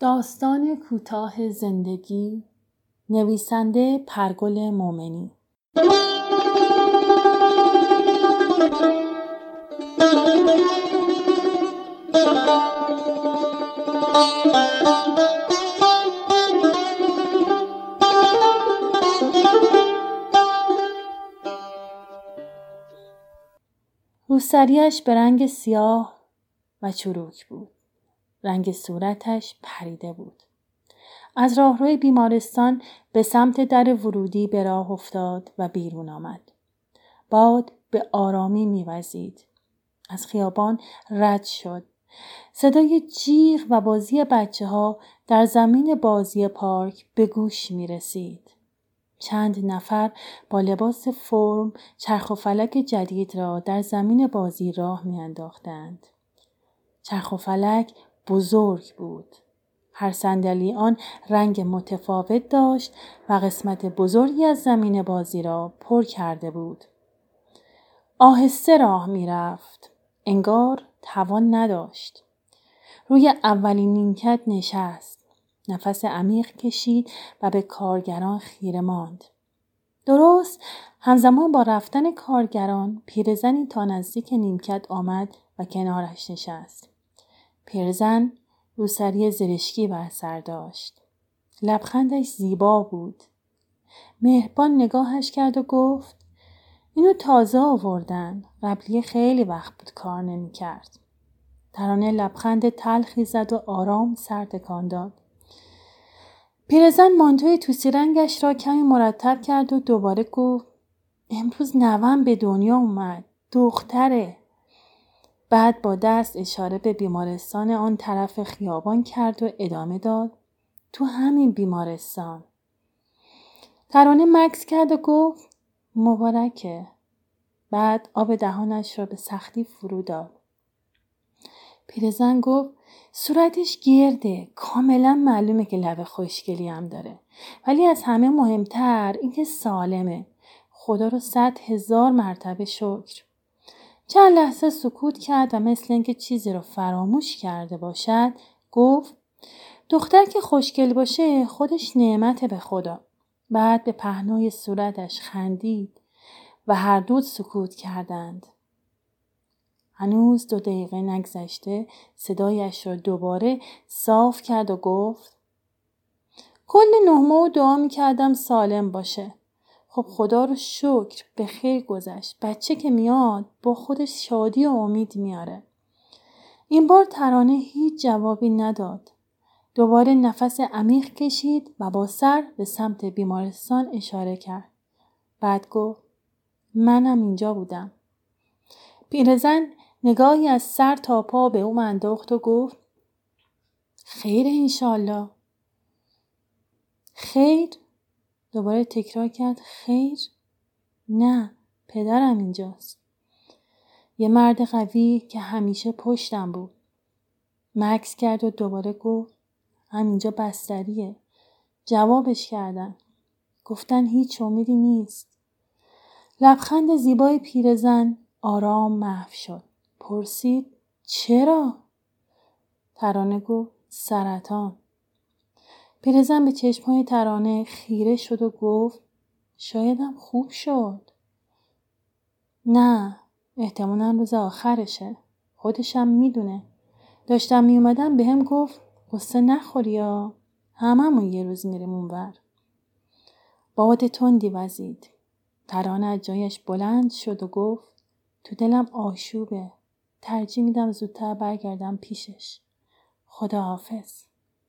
داستان کوتاه زندگی نویسنده پرگل مومنی روسریش به رنگ سیاه و چروک بود. رنگ صورتش پریده بود. از راهروی بیمارستان به سمت در ورودی به راه افتاد و بیرون آمد. باد به آرامی میوزید. از خیابان رد شد. صدای جیغ و بازی بچه ها در زمین بازی پارک به گوش می رسید. چند نفر با لباس فرم چرخ و فلک جدید را در زمین بازی راه می انداختند. چرخ و فلک بزرگ بود. هر صندلی آن رنگ متفاوت داشت و قسمت بزرگی از زمین بازی را پر کرده بود. آهسته راه می رفت. انگار توان نداشت. روی اولین نیمکت نشست. نفس عمیق کشید و به کارگران خیره ماند. درست همزمان با رفتن کارگران پیرزنی تا نزدیک نیمکت آمد و کنارش نشست. پیرزن روسری زرشکی بر سر داشت. لبخندش زیبا بود. مهربان نگاهش کرد و گفت اینو تازه آوردن. قبلی خیلی وقت بود کار نمی کرد. ترانه لبخند تلخی زد و آرام سر تکان داد. پیرزن مانتوی توسی رنگش را کمی مرتب کرد و دوباره گفت امروز نوم به دنیا اومد. دختره. بعد با دست اشاره به بیمارستان آن طرف خیابان کرد و ادامه داد تو همین بیمارستان. ترانه مکس کرد و گفت مبارکه. بعد آب دهانش را به سختی فرو داد. پیرزن گفت صورتش گرده. کاملا معلومه که لب خوشگلی هم داره. ولی از همه مهمتر اینکه سالمه. خدا رو صد هزار مرتبه شکر. چند لحظه سکوت کرد و مثل اینکه چیزی رو فراموش کرده باشد گفت دختر که خوشگل باشه خودش نعمت به خدا. بعد به پهنای صورتش خندید و هر دو سکوت کردند. هنوز دو دقیقه نگذشته صدایش را دوباره صاف کرد و گفت کل نهمه و دعا می کردم سالم باشه. خب خدا رو شکر به خیر گذشت. بچه که میاد با خودش شادی و امید میاره. این بار ترانه هیچ جوابی نداد. دوباره نفس عمیق کشید و با سر به سمت بیمارستان اشاره کرد. بعد گفت منم اینجا بودم. پیرزن نگاهی از سر تا پا به او انداخت و گفت خیر انشالله خیر؟ دوباره تکرار کرد خیر؟ نه پدرم اینجاست. یه مرد قوی که همیشه پشتم بود. مکس کرد و دوباره گفت همینجا بستریه. جوابش کردن. گفتن هیچ امیدی نیست. لبخند زیبای پیرزن آرام محو شد. پرسید چرا؟ ترانه گفت سرطان. پیرزن به چشمهای ترانه خیره شد و گفت شایدم خوب شد. نه احتمالا روز آخرشه. خودشم می‌دونه. داشتم میومدم به هم گفت قصه نخوری یا هممون یه روز میریم اونور. باد تندی وزید. ترانه از جایش بلند شد و گفت تو دلم آشوبه. ترجیح میدم زودتر برگردم پیشش. خدا حافظ.